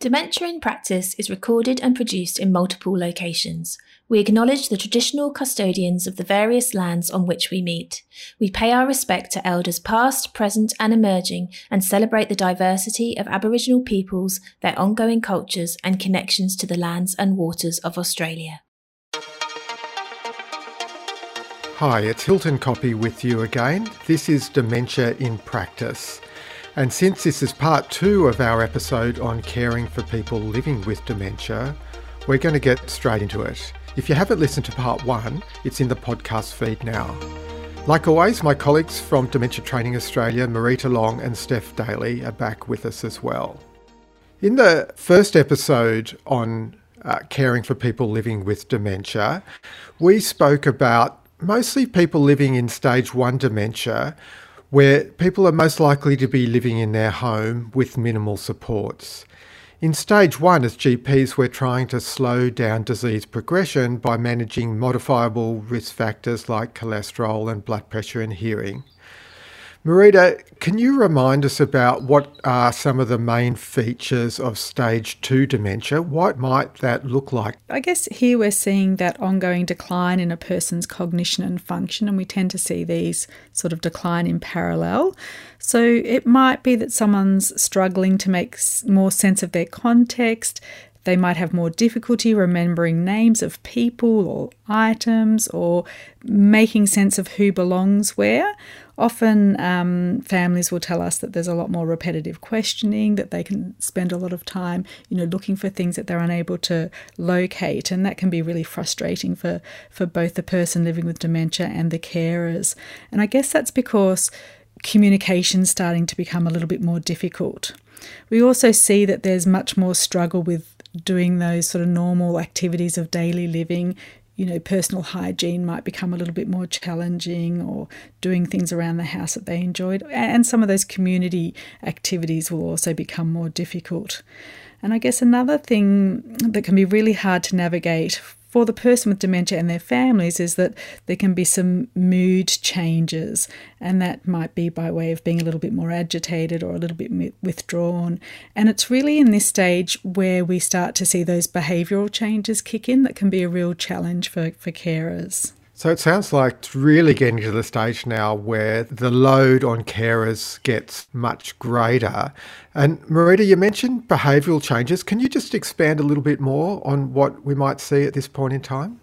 Dementia in Practice is recorded and produced in multiple locations. We acknowledge the traditional custodians of the various lands on which we meet. We pay our respect to elders past, present, and emerging, and celebrate the diversity of Aboriginal peoples, their ongoing cultures, and connections to the lands and waters of Australia. Hi, it's Hilton Koppe with you again. This is Dementia in Practice. And since this is part two of our episode on caring for people living with dementia, we're going to get straight into it. If you haven't listened to part one, it's in the podcast feed now. Like always, my colleagues from Dementia Training Australia, Marita Long and Steph Daly, are back with us as well. In the first episode on uh, caring for people living with dementia, we spoke about mostly people living in stage one dementia where people are most likely to be living in their home with minimal supports. In stage one, as GPs, we're trying to slow down disease progression by managing modifiable risk factors like cholesterol and blood pressure and hearing. Marita, can you remind us about what are some of the main features of stage two dementia? What might that look like? I guess here we're seeing that ongoing decline in a person's cognition and function, and we tend to see these sort of decline in parallel. So it might be that someone's struggling to make more sense of their context, they might have more difficulty remembering names of people or items or making sense of who belongs where Often, um, families will tell us that there's a lot more repetitive questioning, that they can spend a lot of time, you know, looking for things that they're unable to locate, and that can be really frustrating for for both the person living with dementia and the carers. And I guess that's because communication's starting to become a little bit more difficult. We also see that there's much more struggle with doing those sort of normal activities of daily living, you know, personal hygiene might become a little bit more challenging or doing things around the house that they enjoyed. And some of those community activities will also become more difficult. And I guess another thing that can be really hard to navigate for the person with dementia and their families is that there can be some mood changes, and that might be by way of being a little bit more agitated or a little bit withdrawn. And it's really in this stage where we start to see those behavioural changes kick in that can be a real challenge for, for carers. So it sounds like it's really getting to the stage now where the load on carers gets much greater. And Marita, you mentioned behavioural changes. Can you just expand a little bit more on what we might see at this point in time?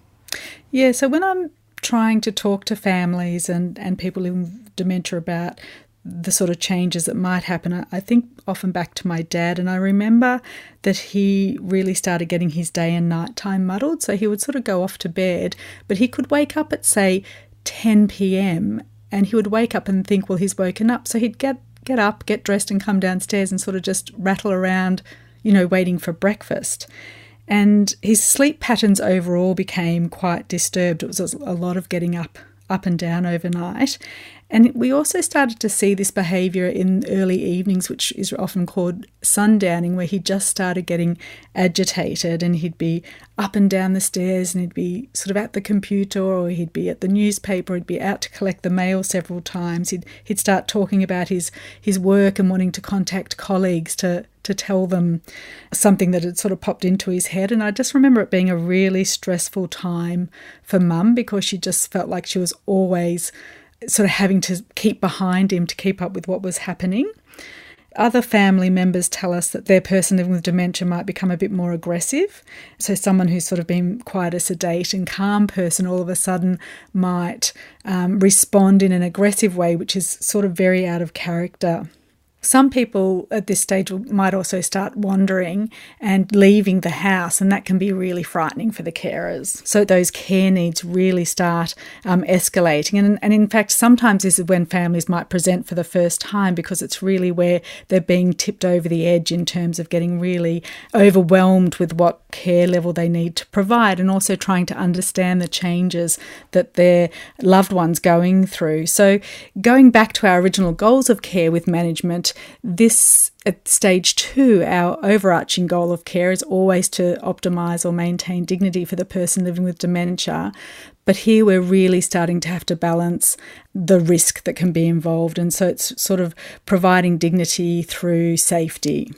Yeah, so when I'm trying to talk to families and, and people with dementia about the sort of changes that might happen. I think often back to my dad, and I remember that he really started getting his day and night time muddled. So he would sort of go off to bed, but he could wake up at, say, 10 p.m. and he would wake up and think, well, he's woken up. So he'd get, get up, get dressed, and come downstairs and sort of just rattle around, you know, waiting for breakfast. And his sleep patterns overall became quite disturbed. It was a lot of getting up up and down overnight. And we also started to see this behaviour in early evenings, which is often called sundowning, where he just started getting agitated and he'd be up and down the stairs and he'd be sort of at the computer or he'd be at the newspaper, he'd be out to collect the mail several times. He'd, he'd start talking about his, his work and wanting to contact colleagues to, to tell them something that had sort of popped into his head. And I just remember it being a really stressful time for mum because she just felt like she was always sort of having to keep behind him to keep up with what was happening. Other family members tell us that their person living with dementia might become a bit more aggressive. So, someone who's sort of been quite a sedate and calm person all of a sudden might um, respond in an aggressive way, which is sort of very out of character. Some people at this stage might also start wandering and leaving the house, and that can be really frightening for the carers. So, those care needs really start um, escalating. And, and in fact, sometimes this is when families might present for the first time because it's really where they're being tipped over the edge in terms of getting really overwhelmed with what care level they need to provide and also trying to understand the changes that their loved ones going through. So, going back to our original goals of care with management, this at stage two, our overarching goal of care is always to optimize or maintain dignity for the person living with dementia. But here we're really starting to have to balance the risk that can be involved. And so it's sort of providing dignity through safety.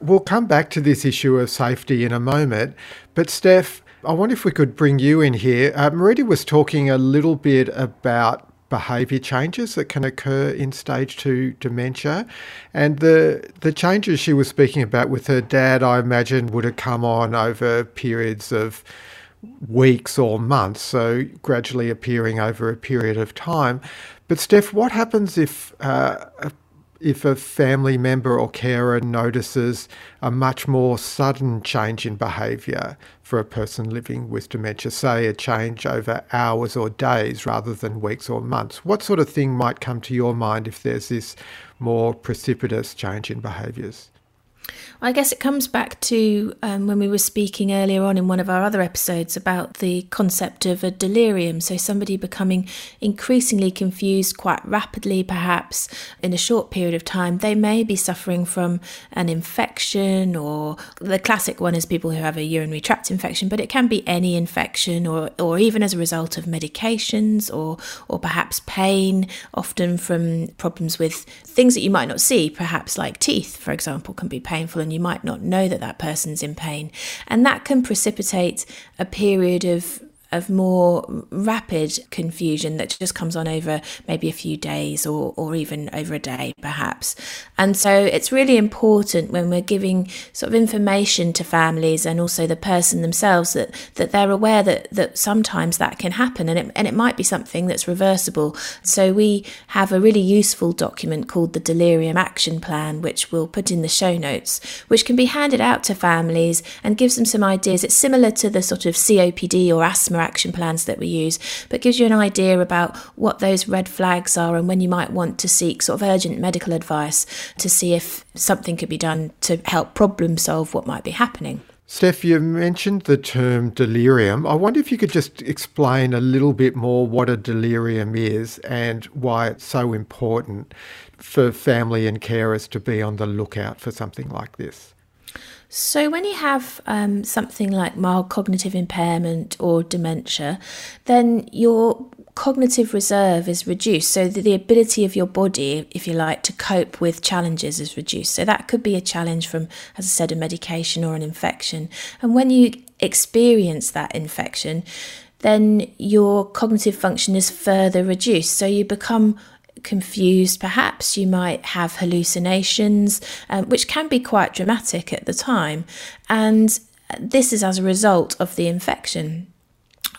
We'll come back to this issue of safety in a moment, but Steph, I wonder if we could bring you in here. Uh, Marita was talking a little bit about behaviour changes that can occur in stage two dementia. And the the changes she was speaking about with her dad, I imagine, would have come on over periods of weeks or months, so gradually appearing over a period of time. But Steph, what happens if uh, a if a family member or carer notices a much more sudden change in behaviour for a person living with dementia, say a change over hours or days rather than weeks or months, what sort of thing might come to your mind if there's this more precipitous change in behaviours? I guess it comes back to um, when we were speaking earlier on in one of our other episodes about the concept of a delirium. So, somebody becoming increasingly confused quite rapidly, perhaps in a short period of time. They may be suffering from an infection, or the classic one is people who have a urinary tract infection, but it can be any infection, or, or even as a result of medications, or, or perhaps pain, often from problems with things that you might not see, perhaps like teeth, for example, can be painful you might not know that that person's in pain. And that can precipitate a period of of more rapid confusion that just comes on over maybe a few days or, or even over a day, perhaps. And so it's really important when we're giving sort of information to families and also the person themselves that, that they're aware that, that sometimes that can happen and it, and it might be something that's reversible. So we have a really useful document called the Delirium Action Plan, which we'll put in the show notes, which can be handed out to families and gives them some ideas. It's similar to the sort of COPD or asthma action plans that we use, but gives you an idea about what those red flags are and when you might want to seek sort of urgent medical advice to see if something could be done to help problem solve what might be happening. Steph, you mentioned the term delirium. I wonder if you could just explain a little bit more what a delirium is and why it's so important for family and carers to be on the lookout for something like this. So, when you have um, something like mild cognitive impairment or dementia, then your cognitive reserve is reduced. So, the, the, ability of your body, if you like, to cope with challenges is reduced. So, that could be a challenge from, as I said, a medication or an infection. And when you experience that infection, then your cognitive function is further reduced. So, you become confused, perhaps you might have hallucinations, um, which can be quite dramatic at the time. And this is as a result of the infection.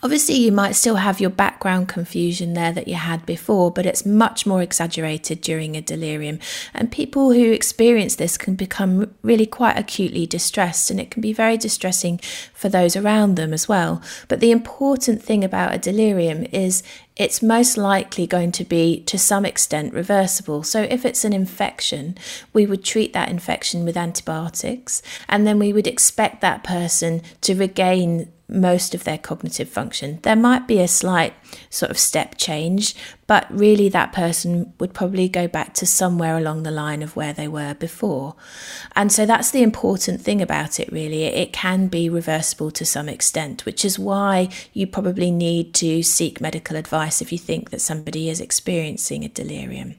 Obviously, you might still have your background confusion there that you had before, but it's much more exaggerated during a delirium. And people who experience this can become really quite acutely distressed, and it can be very distressing for those around them as well. But the important thing about a delirium is it's most likely going to be to some extent reversible. So, if it's an infection, we would treat that infection with antibiotics, and then we would expect that person to regain most of their cognitive function. There might be a slight sort of step change, but really that person would probably go back to somewhere along the line of where they were before. And so that's the important thing about it, really. It can be reversible to some extent, which is why you probably need to seek medical advice if you think that somebody is experiencing a delirium.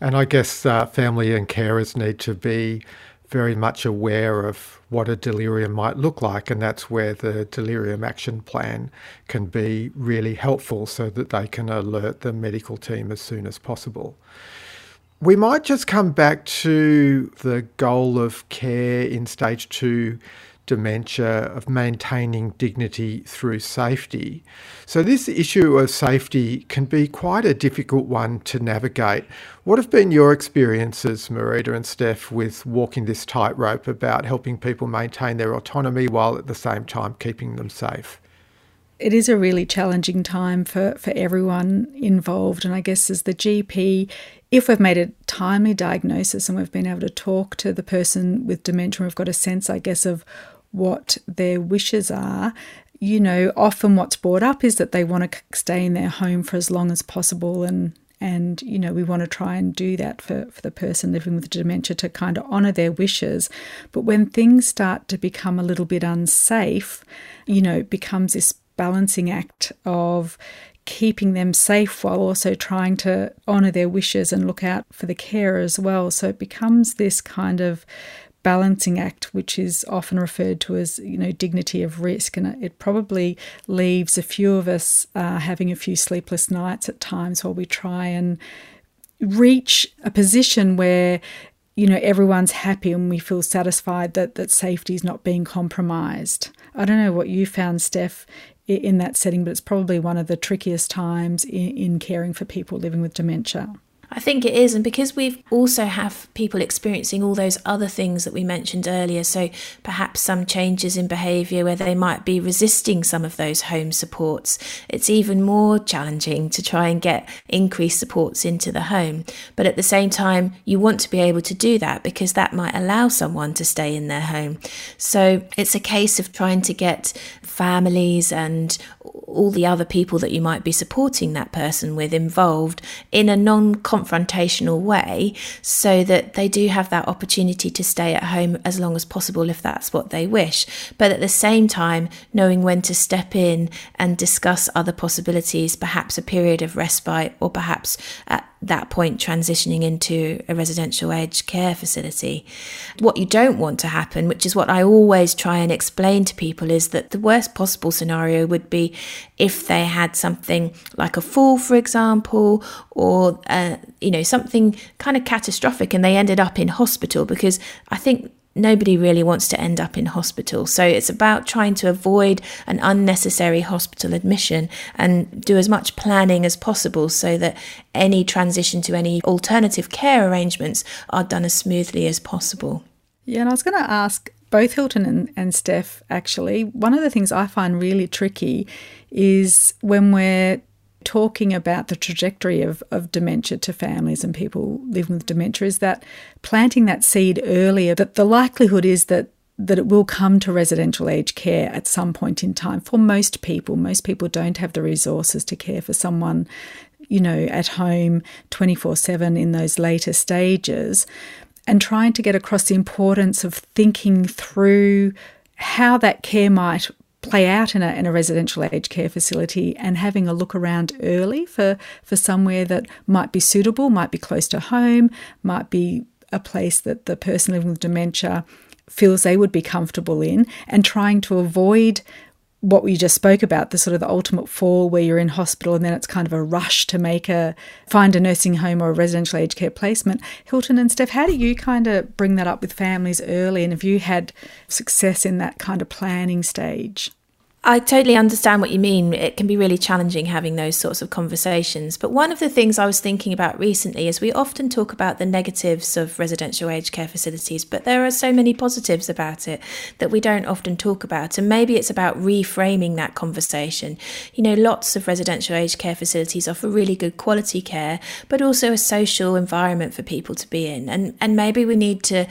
And I guess uh, family and carers need to be very much aware of what a delirium might look like, and that's where the delirium action plan can be really helpful so that they can alert the medical team as soon as possible. We might just come back to the goal of care in stage two dementia, of maintaining dignity through safety. So, this issue of safety can be quite a difficult one to navigate. What have been your experiences, Marita and Steph, with walking this tightrope about helping people maintain their autonomy while at the same time keeping them safe? it is a really challenging time for, for everyone involved. And I guess as the GP, if we've made a timely diagnosis and we've been able to talk to the person with dementia, we've got a sense, I guess, of what their wishes are, you know, often what's brought up is that they want to stay in their home for as long as possible and and you know we want to try and do that for, for the person living with dementia to kind of honor their wishes. But when things start to become a little bit unsafe you know it becomes this balancing act of keeping them safe while also trying to honor their wishes and look out for the care as well. So it becomes this kind of balancing act, which is often referred to as, you know, dignity of risk. And it probably leaves a few of us uh, having a few sleepless nights at times while we try and reach a position where you know everyone's happy and we feel satisfied that that safety is not being compromised. I don't know what you found, Steph, in that setting, but it's probably one of the trickiest times in, in caring for people living with dementia. I think it is, and because we've also have people experiencing all those other things that we mentioned earlier, so perhaps some changes in behaviour where they might be resisting some of those home supports, it's even more challenging to try and get increased supports into the home. But at the same time, you want to be able to do that because that might allow someone to stay in their home. So it's a case of trying to get families and all the other people that you might be supporting that person with involved in a non confrontational way so that they do have that opportunity to stay at home as long as possible if that's what they wish. But at the same time, knowing when to step in and discuss other possibilities, perhaps a period of respite or perhaps at that point transitioning into a residential aged care facility. What you don't want to happen, which is what I always try and explain to people, is that the worst possible scenario would be if they had something like a fall, for example, or uh, you know something kind of catastrophic, and they ended up in hospital. Because I think nobody really wants to end up in hospital. So it's about trying to avoid an unnecessary hospital admission and do as much planning as possible so that any transition to any alternative care arrangements are done as smoothly as possible. Yeah, and I was going to ask both Hilton and, and Steph actually, one of the things I find really tricky is when we're talking about the trajectory of, of dementia to families and people living with dementia is that planting that seed earlier, that the likelihood is that that it will come to residential aged care at some point in time for most people. Most people don't have the resources to care for someone, you know, at home 24 7 in those later stages. And trying to get across the importance of thinking through how that care might play out in a, in a residential aged care facility and having a look around early for, for somewhere that might be suitable, might be close to home, might be a place that the person living with dementia feels they would be comfortable in, and trying to avoid what we just spoke about the sort of the ultimate fall where you're in hospital and then it's kind of a rush to make a find a nursing home or a residential aged care placement. Hilton and steph how do you kind of bring that up with families early? And have you had success in that kind of planning stage I totally understand what you mean. It can be really challenging having those sorts of conversations. But one of the things I was thinking about recently is we often talk about the negatives of residential aged care facilities, but there are so many positives about it that we don't often talk about. And maybe it's about reframing that conversation. You know, lots of residential aged care facilities offer really good quality care, but also a social environment for people to be in. And and maybe we need to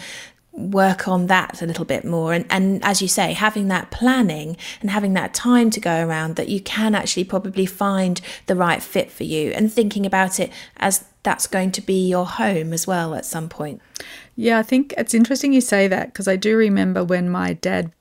work on that a little bit more. And and as you say having that planning and having that time to go around that you can actually probably find the right fit for you and thinking about it as that's going to be your home as well at some point. Yeah i think it's interesting you say that because i do remember when my dad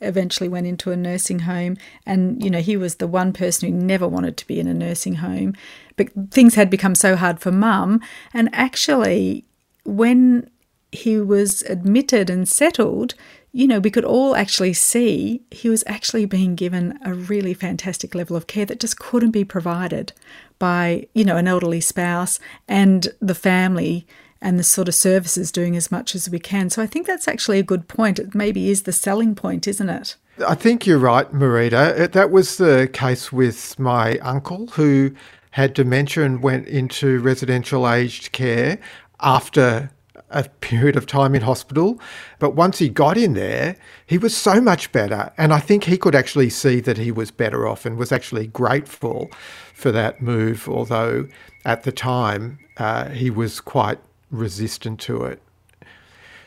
eventually went into a nursing home and you know he was the one person who never wanted to be in a nursing home but things had become so hard for mum. And actually when he was admitted and settled, you know, we could all actually see he was actually being given a really fantastic level of care that just couldn't be provided by, you know, an elderly spouse and the family and the sort of services doing as much as we can. So I think that's actually a good point. It maybe is the selling point, isn't it? I think you're right, Marita. That was the case with my uncle who had dementia and went into residential aged care after a period of time in hospital. But once he got in there, he was so much better. And I think he could actually see that he was better off and was actually grateful for that move, although at the time uh, he was quite resistant to it.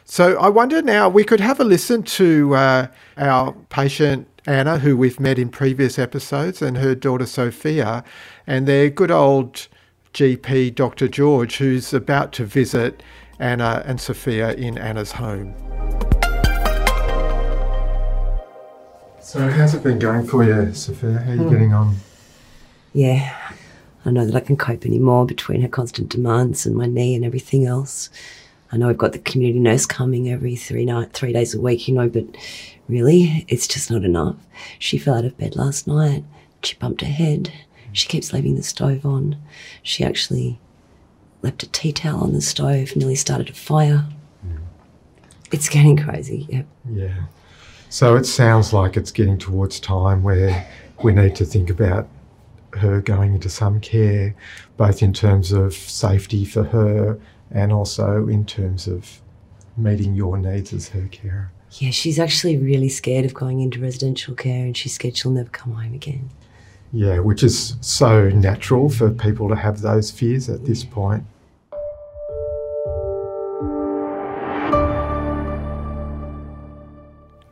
So I wonder now, we could have a listen to uh, our patient Anna, who we've met in previous episodes, and her daughter Sophia, and their good old GP, Dr. George, who's about to visit Anna and Sophia in Anna's home. So, how's it been going for you, Sophia? How are you mm. getting on? Yeah, I know that I can cope anymore between her constant demands and my knee and everything else. I know I've got the community nurse coming every three night, three days a week, you know, but really, it's just not enough. She fell out of bed last night. She bumped her head. She keeps leaving the stove on. She actually left a tea towel on the stove, nearly started a fire. Mm. It's getting crazy. Yeah. Yeah. So it sounds like it's getting towards time where we need to think about her going into some care, both in terms of safety for her and also in terms of meeting your needs as her carer. Yeah, she's actually really scared of going into residential care and she's scared she'll never come home again. Yeah, which is so natural for people to have those fears at this point.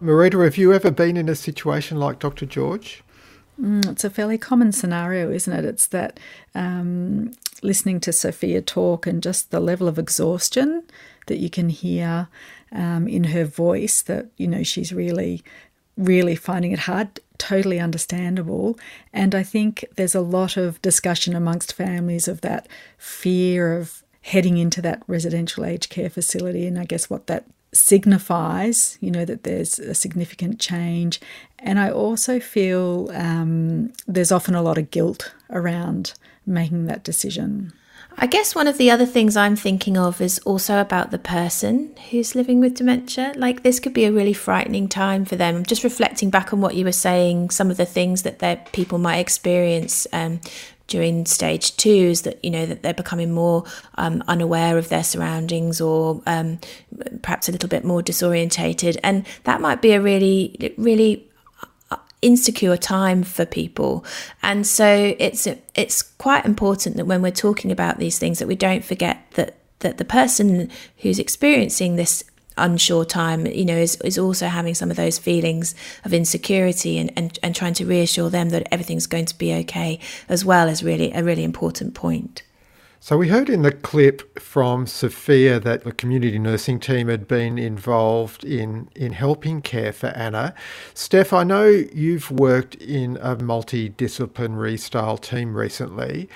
Marita, have you ever been in a situation like Dr. George? Mm, it's a fairly common scenario, isn't it? It's that um, listening to Sophia talk and just the level of exhaustion that you can hear um, in her voice that, you know, she's really, really finding it hard, totally understandable. And I think there's a lot of discussion amongst families of that fear of heading into that residential aged care facility and I guess what that signifies, you know, that there's a significant change. And I also feel um, there's often a lot of guilt around making that decision. I guess one of the other things I'm thinking of is also about the person who's living with dementia. Like, this could be a really frightening time for them. Just reflecting back on what you were saying, some of the things that people might experience um, during stage two is that you know that they're becoming more um, unaware of their surroundings or um, perhaps a little bit more disorientated. And that might be a really really uh, insecure time for people. And so it's it's quite important that when we're talking about these things that we don't forget that that the person who's experiencing this unsure time, you know, is, is also having some of those feelings of insecurity and, and, and trying to reassure them that everything's going to be okay as well is really a really important point. So we heard in the clip from Sophia that the community nursing team had been involved in, in helping care for Anna. Steph, I know you've worked in a multidisciplinary style team recently.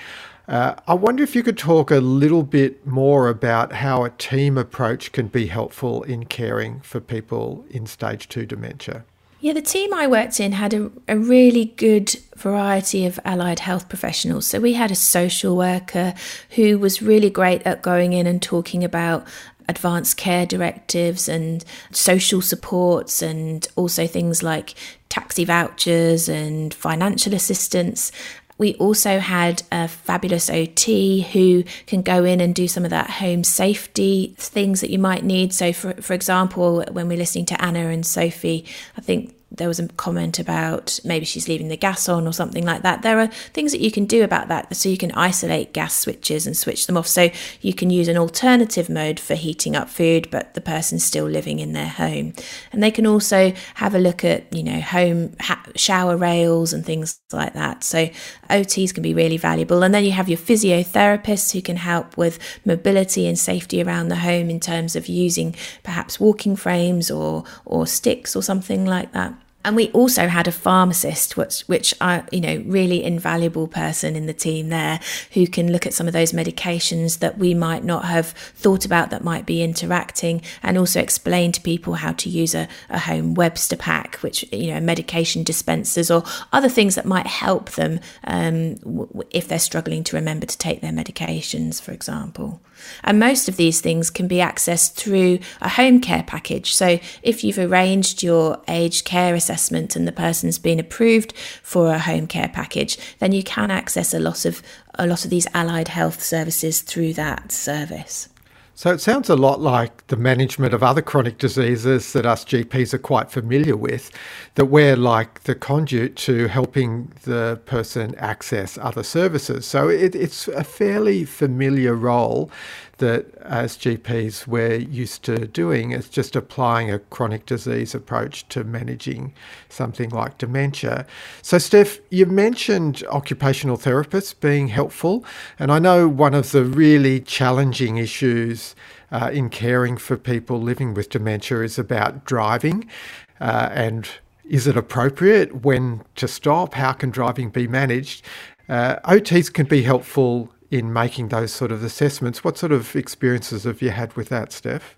Uh, I wonder if you could talk a little bit more about how a team approach can be helpful in caring for people in stage two dementia. Yeah, the team I worked in had a, a really good variety of allied health professionals. So we had a social worker who was really great at going in and talking about advanced care directives and social supports and also things like taxi vouchers and financial assistance. We also had a fabulous OT who can go in and do some of that home safety things that you might need. So, for, for example, when we're listening to Anna and Sophie, I think there was a comment about maybe she's leaving the gas on or something like that. There are things that you can do about that. So you can isolate gas switches and switch them off. So you can use an alternative mode for heating up food, but the person's still living in their home. And they can also have a look at, you know, home ha- shower rails and things like that. So OTs can be really valuable. And then you have your physiotherapists who can help with mobility and safety around the home in terms of using perhaps walking frames or, or sticks or something like that. And we also had a pharmacist, which, which are, you know, really invaluable person in the team there who can look at some of those medications that we might not have thought about that might be interacting and also explain to people how to use a, a home Webster pack, which, you know, medication dispensers or other things that might help them um, w- if they're struggling to remember to take their medications, for example. And most of these things can be accessed through a home care package. So if you've arranged your aged care assessment and the person's been approved for a home care package, then you can access a lot of a lot of these allied health services through that service. So it sounds a lot like the management of other chronic diseases that us GPs are quite familiar with, that we're like the conduit to helping the person access other services. So it, it's a fairly familiar role that as GPs we're used to doing. It's just applying a chronic disease approach to managing something like dementia. So, Steph, you mentioned occupational therapists being helpful, and I know one of the really challenging issues uh, in caring for people living with dementia is about driving uh, and is it appropriate when to stop? How can driving be managed? Uh, OTs can be helpful in making those sort of assessments. What sort of experiences have you had with that, Steph?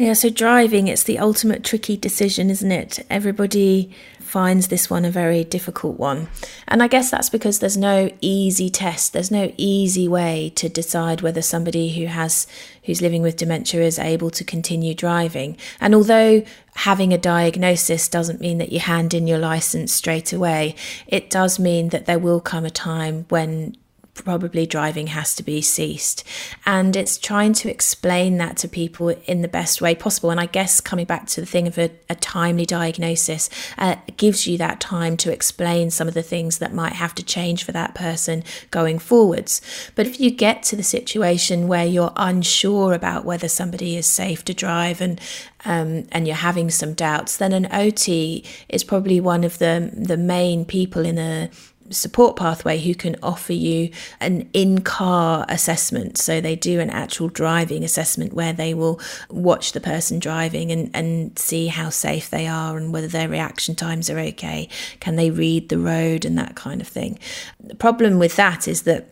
Yeah, so driving, it's the ultimate tricky decision, isn't it? Everybody finds this one a very difficult one. And I guess that's because there's no easy test, there's no easy way to decide whether somebody who has who's living with dementia is able to continue driving. And although having a diagnosis doesn't mean that you hand in your license straight away, it does mean that there will come a time when probably driving has to be ceased. And it's trying to explain that to people in the best way possible. And I guess coming back to the thing of a, a timely diagnosis uh, gives you that time to explain some of the things that might have to change for that person going forwards. But if you get to the situation where you're unsure about whether somebody is safe to drive and um, and you're having some doubts, then an OT is probably one of the the main people in a support pathway who can offer you an in car assessment. So they do an actual driving assessment where they will watch the person driving and, and see how safe they are and whether their reaction times are okay. Can they read the road and that kind of thing? The problem with that is that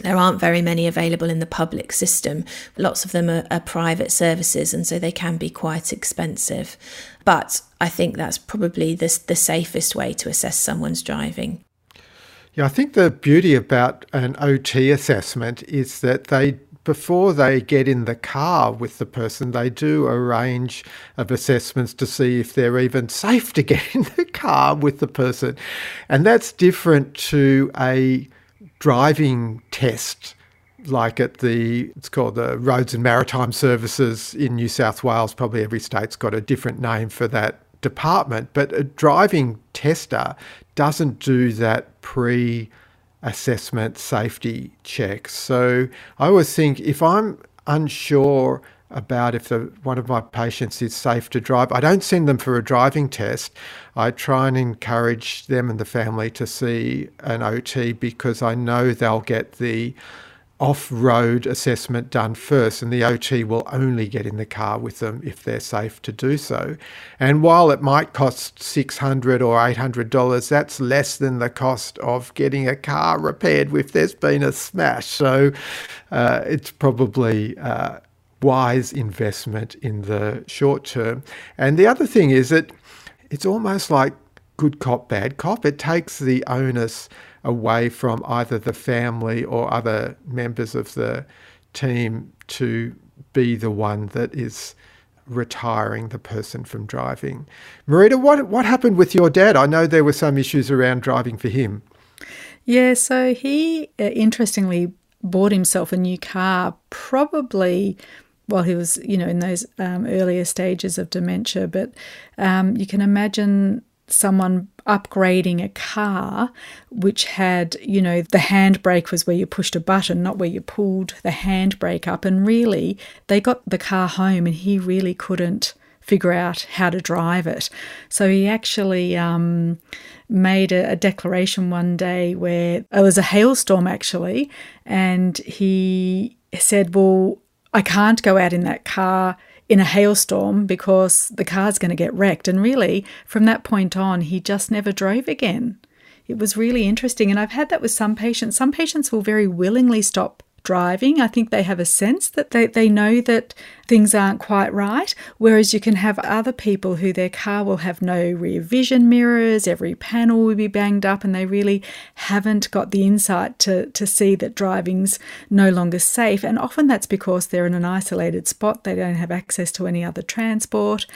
there aren't very many available in the public system. Lots of them are, are, private services, and so they can be quite expensive. But I think that's probably the, the safest way to assess someone's driving. Yeah, I think the beauty about an OT assessment is that they before they get in the car with the person, they do a range of assessments to see if they're even safe to get in the car with the person. And that's different to a driving test like at the it's called the Roads and Maritime Services in New South Wales. Probably every state's got a different name for that department, but a driving tester doesn't do that pre assessment safety check. So I always think if I'm unsure about if the, one of my patients is safe to drive, I don't send them for a driving test. I try and encourage them and the family to see an OT because I know they'll get the off road assessment done first, and the OT will only get in the car with them if they're safe to do so. And while it might cost 600 or $800, that's less than the cost of getting a car repaired if there's been a smash. So uh, it's probably. Uh, wise investment in the short term. And the other thing is that it's almost like good cop, bad cop. It takes the onus away from either the family or other members of the team to be the one that is retiring the person from driving. Marita, what what happened with your dad? I know there were some issues around driving for him. Yeah, so he uh, interestingly bought himself a new car probably while he was, you know, in those um, earlier stages of dementia. But um, you can imagine someone upgrading a car which had, you know, the handbrake was where you pushed a button, not where you pulled the handbrake up. And really, they got the car home and he really couldn't figure out how to drive it. So he actually um, made a, a, declaration one day where it was a hailstorm actually, and he said, Well, I can't go out in that car in a hailstorm because the car's going to get wrecked. And really, from that point on, he just never drove again. It was really interesting. And I've had that with some patients. Some patients will very willingly stop driving. I think they have a sense that they, they know that things aren't quite right. Whereas you can have other people who their car will have no rear vision mirrors, every panel will be banged up, and they really haven't got the insight to, to see that driving's no longer safe. And often that's because they're in an isolated spot, they don't have access to any other transport,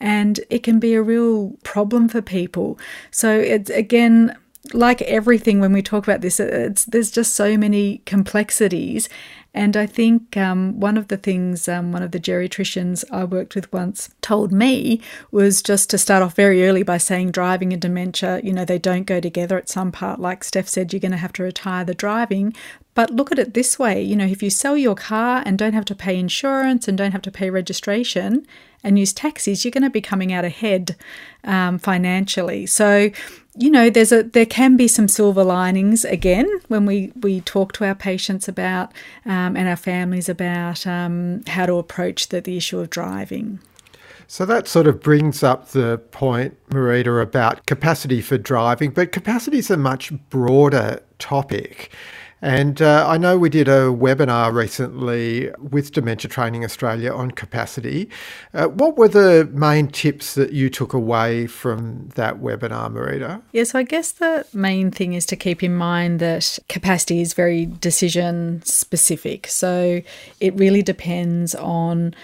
and it can be a real problem for people. So it's again, like everything when we talk about this, there's just so many complexities. And I think um, one of the things um, one of the geriatricians I worked with once told me was just to start off very early by saying driving and dementia, you know, they don't go together at some part. Like Steph said, you're going to have to retire the driving. But look at it this way you know, if you sell your car and don't have to pay insurance and don't have to pay registration and use taxis, you're going to be coming out ahead um, financially. So, you know, there's a there can be some silver linings again when we we talk to our patients about um, and our families about um, how to approach the, the issue of driving. So that sort of brings up the point, Marita, about capacity for driving, but capacity is a much broader topic. And uh, I know we did a webinar recently with Dementia Training Australia on capacity. Uh, what were the main tips that you took away from that webinar, Marita? Yes, I guess the main thing is to keep in mind that capacity is very decision specific. So it really depends on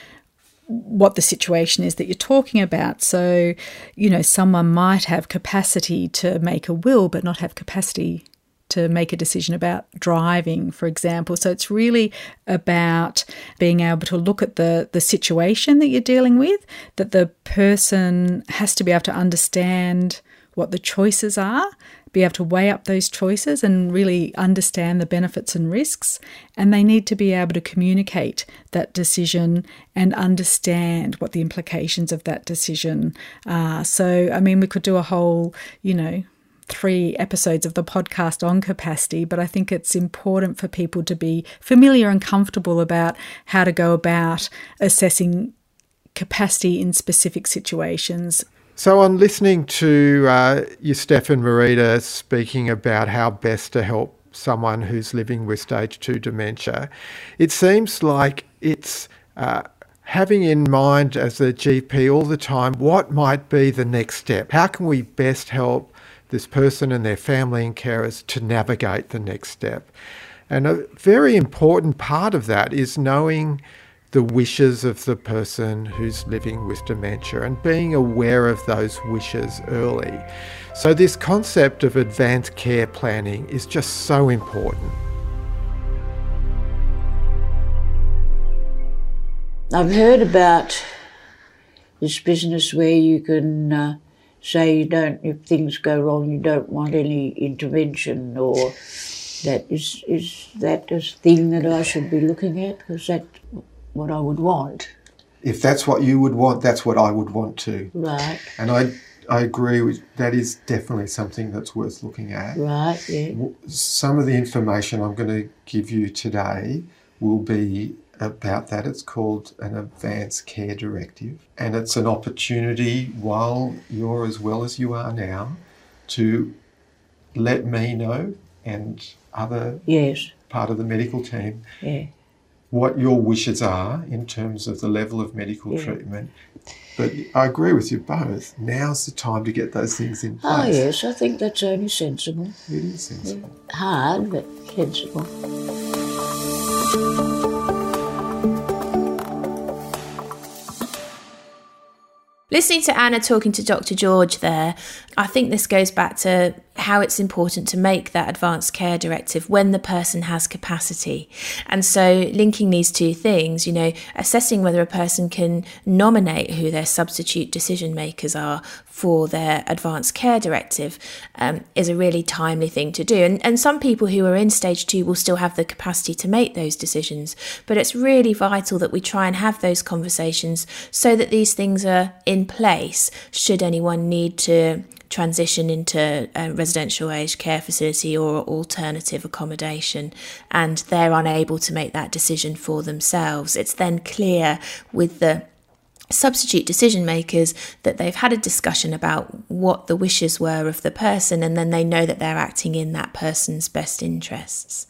what the situation is that you're talking about. So, you know, someone might have capacity to make a will, but not have capacity to make a decision about driving, for example. So it's really about being able to look at the, the situation that you're dealing with, that the person has to be able to understand what the choices are, be able to weigh up those choices and really understand the benefits and risks. And they need to be able to communicate that decision and understand what the implications of that decision are. So, I mean, we could do a whole, you know, three episodes of the podcast on capacity, but I think it's important for people to be familiar and comfortable about how to go about assessing capacity in specific situations so, on listening to uh, you, Steph and Marita, speaking about how best to help someone who's living with stage two dementia, it seems like it's uh, having in mind as a GP all the time what might be the next step. How can we best help this person and their family and carers to navigate the next step? And a very important part of that is knowing the wishes of the person who's living with dementia and being aware of those wishes early. So, this concept of advanced care planning is just so important. I've heard about this business where you can uh, say you don't, if things go wrong, you don't want any intervention, or that is is that a thing that I should be looking at? Because that what I would want. If that's what you would want, that's what I would want too. Right. And I I agree with that is definitely something that's worth looking at. Right, yeah. Some of the information I'm going to give you today will be about that. It's called an advanced care directive, and it's an opportunity while you're as well as you are now to let me know and other yes. part of the medical team yeah what your wishes are in terms of the level of medical yeah. treatment. But I agree with you both. Now's the time to get those things in oh, place. Oh, yes, I think that's only sensible. It is sensible. Hard, but sensible. Listening to Anna talking to Dr. George there, I think this goes back to how it's important to make that advanced care directive when the person has capacity. And so, linking these two things, you know, assessing whether a person can nominate who their substitute decision makers are for their advanced care directive um, is a really timely thing to do. And, and some people who are in stage two will still have the capacity to make those decisions. But it's really vital that we try and have those conversations so that these things are in place should anyone need to transition into a residential aged care facility or alternative accommodation and they're unable to make that decision for themselves. It's then clear with the substitute decision makers that they've had a discussion about what the wishes were of the person and then they know that they're acting in that person's best interests.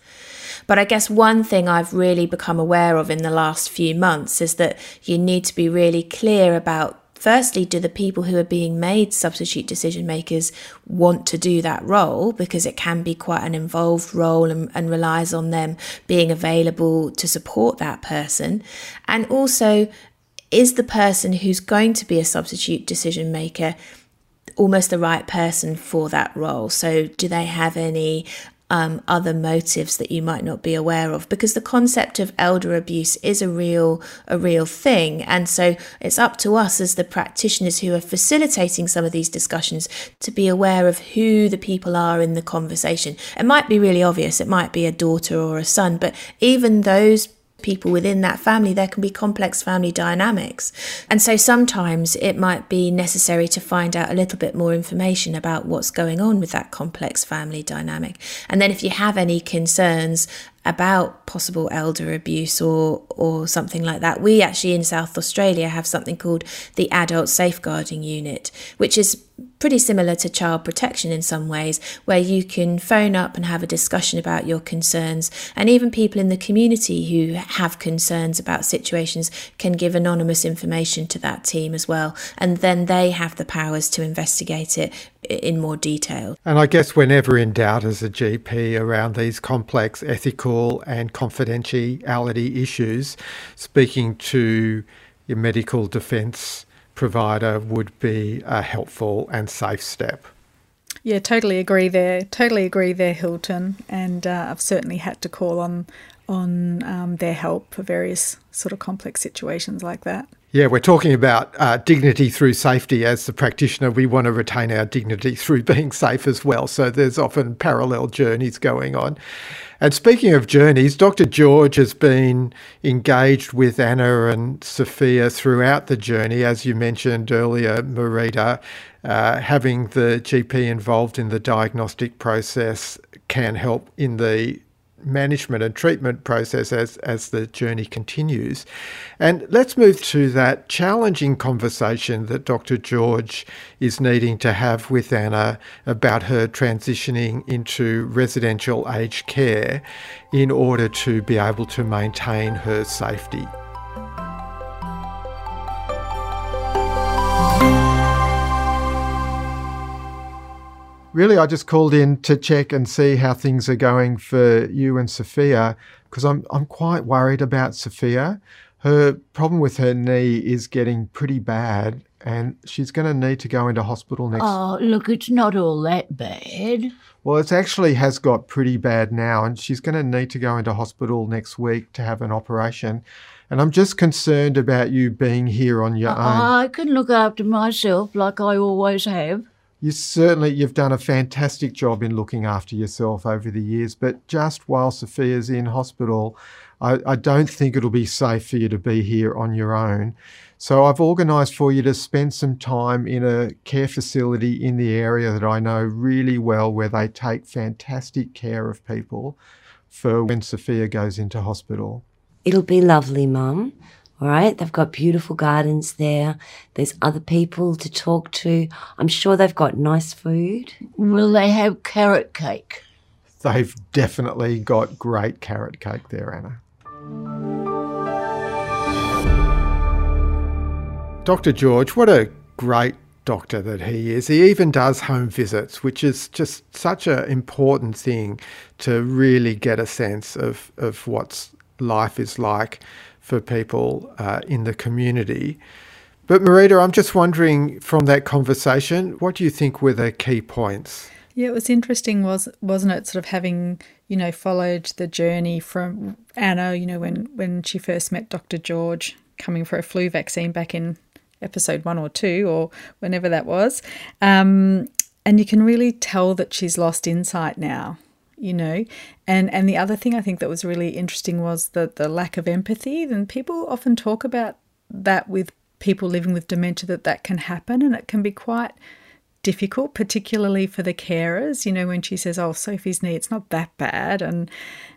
But I guess one thing I've really become aware of in the last few months is that you need to be really clear about Firstly, do the people who are being made substitute decision makers want to do that role? Because it can be quite an involved role and, and relies on them being available to support that person. And also, is the person who's going to be a substitute decision maker almost the right person for that role? So, do they have any um, other motives that you might not be aware of because the concept of elder abuse is a real a real thing. And so it's up to us as the practitioners who are facilitating some of these discussions to be aware of who the people are in the conversation. It might be really obvious. It might be a daughter or a son but even those people within that family, there can be complex family dynamics. And so sometimes it might be necessary to find out a little bit more information about what's going on with that complex family dynamic. And then if you have any concerns about possible elder abuse or or something like that. We actually in South Australia have something called the Adult Safeguarding Unit, which is pretty similar to child protection in some ways, where you can phone up and have a discussion about your concerns. And even people in the community who have concerns about situations can give anonymous information to that team as well. And then they have the powers to investigate it in more detail. And I guess whenever in doubt as a GP around these complex ethical and confidentiality issues, speaking to your medical defence provider would be a helpful and safe step. Yeah, totally agree there. Totally agree there, Hilton. And uh, I've certainly had to call on on um, their help for various sort of complex situations like that. Yeah, we're talking about uh, dignity through safety. As the practitioner, we want to retain our dignity through being safe as well. So there's often parallel journeys going on. And speaking of journeys, Dr. George has been engaged with Anna and Sophia throughout the journey. As you mentioned earlier, Marita, uh, having the GP involved in the diagnostic process can help in the management and treatment process as, as the journey continues. And let's move to that challenging conversation that Dr. George is needing to have with Anna about her transitioning into residential aged care in order to be able to maintain her safety. Really, I just called in to check and see how things are going for you and Sophia because I'm I'm quite worried about Sophia. Her problem with her knee is getting pretty bad, and she's going to need to go into hospital next. Oh, look, it's not all that bad. Well, it actually has got pretty bad now, and she's going to need to go into hospital next week to have an operation. And I'm just concerned about you being here on your own. I can look after myself like I always have you certainly you've done a fantastic job in looking after yourself over the years but just while sophia's in hospital I, I, don't think it'll be safe for you to be here on your own. So i've organised for you to spend some time in a care facility in the area that i know really well where they take fantastic care of people for when sophia goes into hospital. It'll be lovely mum all right. They've got beautiful gardens there. There's other people to talk to. I'm sure they've got nice food. Will they have carrot cake? They've definitely got great carrot cake there, Anna. Dr. George, what a great doctor that he is. He even does home visits, which is just such an important thing to really get a sense of, of what life is like for people uh, in the community. But Marita, I'm just wondering from that conversation, what do you think were the key points? Yeah, it was interesting, was wasn't it? Sort of having you know followed the journey from Anna, you know, when when she first met Dr. George, coming for a flu vaccine back in episode one or two or whenever that was, um, and you can really tell that she's lost insight now you know? And and the other thing i think that was really interesting was that the lack of empathy. And people often talk about that with people living with dementia that that can happen and it can be quite difficult particularly for the carers you know when she says oh sophie's knee it's not that bad. And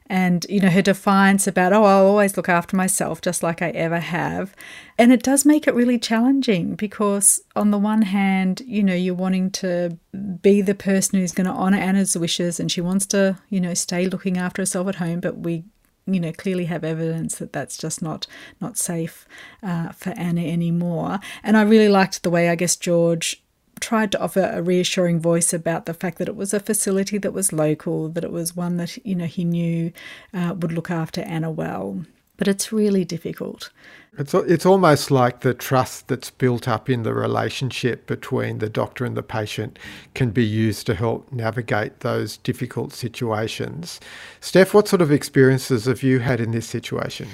and you know her defiance about oh I'll always look after myself just like I ever have. And it does make it really challenging because on the one hand you know you're wanting to be the person who's going to honor Anna's wishes and she wants to you know stay looking after herself at home but we you know clearly have evidence that that's just not not safe uh, for Anna anymore and I really liked the way I guess George tried to offer a reassuring voice about the fact that it was a facility that was local, that it was one that you know he knew uh, would look after Anna well. But it's really difficult. It's it's almost like the trust that's built up in the relationship between the doctor and the patient can be used to help navigate those difficult situations. Steph, what sort of experiences have you had in this situation?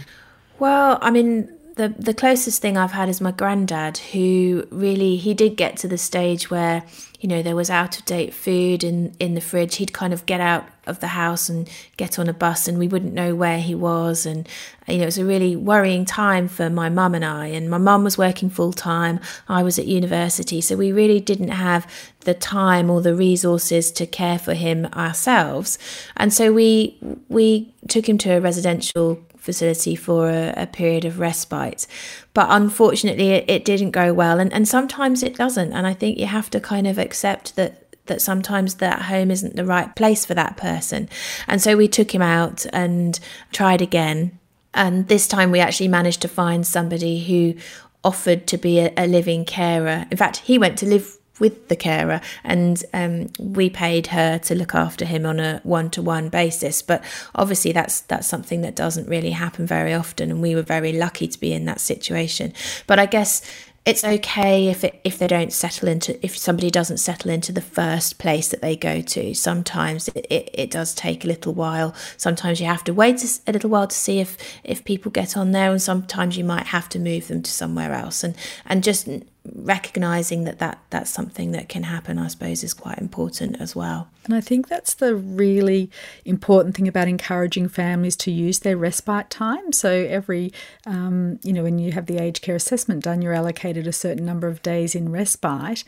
Well, I mean, the the closest thing I've had is my granddad, who really he did get to the stage where you know there was out of date food in in the fridge. He'd kind of get out of the house and get on a bus, and we wouldn't know where he was. And you know it was a really worrying time for my mum and I. And my mum was working full time, I was at university, so we really didn't have the time or the resources to care for him ourselves. And so we we took him to a residential facility for a, a period of respite. But unfortunately, it, it didn't go well. And, and sometimes it doesn't. And I think you have to kind of accept that that sometimes that home isn't the right place for that person. And so we took him out and tried again. And this time we actually managed to find somebody who offered to be a, a living carer. In fact, he went to live with the carer, and um, we paid her to look after him on a one-to-one basis. But obviously, that's that's something that doesn't really happen very often, and we were very lucky to be in that situation. But I guess it's okay if it, if they don't settle into if somebody doesn't settle into the first place that they go to sometimes it, it, it does take a little while sometimes you have to wait a little while to see if if people get on there and sometimes you might have to move them to somewhere else and and just recognizing that, that that's something that can happen, I suppose, is quite important as well. And I think that's the really important thing about encouraging families to use their respite time. So every, um, you know, when you have the aged care assessment done, you're allocated a certain number of days in respite.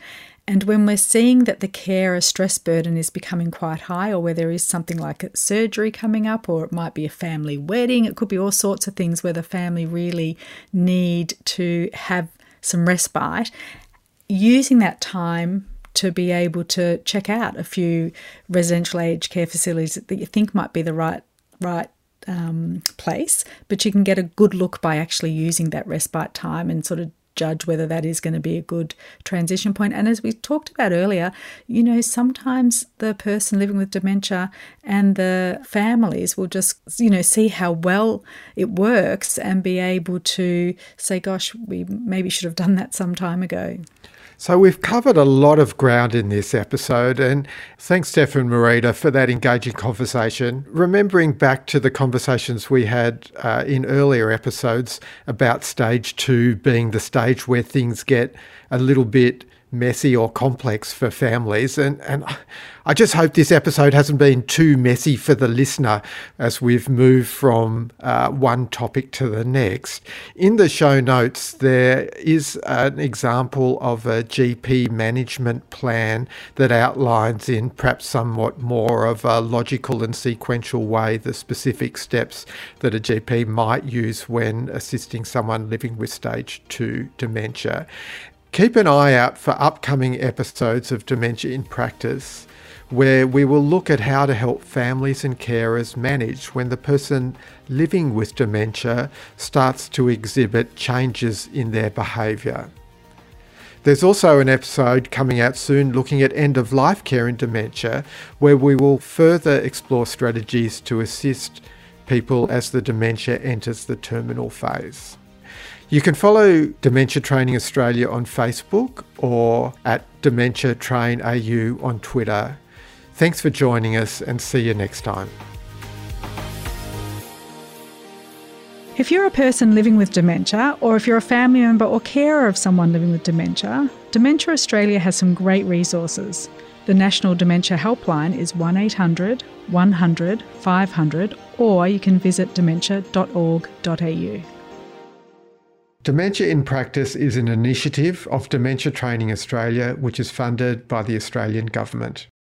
And when we're seeing that the carer stress burden is becoming quite high, or where there is something like a surgery coming up, or it might be a family wedding, it could be all sorts of things where the family really need to have some respite, using that time to be able to check out a few residential aged care facilities that you think might be the right right um, place, but you can get a good look by actually using that respite time and sort of judge whether that is going to be a good transition point. And as we talked about earlier, you know, sometimes the person living with dementia and the families will just, you know, see how well it works and be able to say, gosh, we maybe should have done that some time ago. So we've covered a lot of ground in this episode, and thanks, Steph and Marita, for that engaging conversation. Remembering back to the conversations we had uh, in earlier episodes about stage two being the stage where things get a little bit messy or complex for families. And, and I just hope this episode hasn't been too messy for the listener as we've moved from uh, one topic to the next. In the show notes, there is an example of a GP management plan that outlines in perhaps somewhat more of a logical and sequential way the specific steps that a GP might use when assisting someone living with stage 2 dementia. Keep an eye out for upcoming episodes of Dementia in Practice, where we will look at how to help families and carers manage when the person living with dementia starts to exhibit changes in their behaviour. There's also an episode coming out soon looking at end of life care in dementia, where we will further explore strategies to assist people as the dementia enters the terminal phase. You can follow Dementia Training Australia on Facebook or at Dementia Train AU on Twitter. Thanks for joining us and see you next time. If you're a person living with dementia, or if you're a family member or carer of someone living with dementia, Dementia Australia has some great resources. The National Dementia Helpline is 1800 100 500, or you can visit dementia.org.au. Dementia in Practice is an initiative of Dementia Training Australia, which is funded by the Australian Government.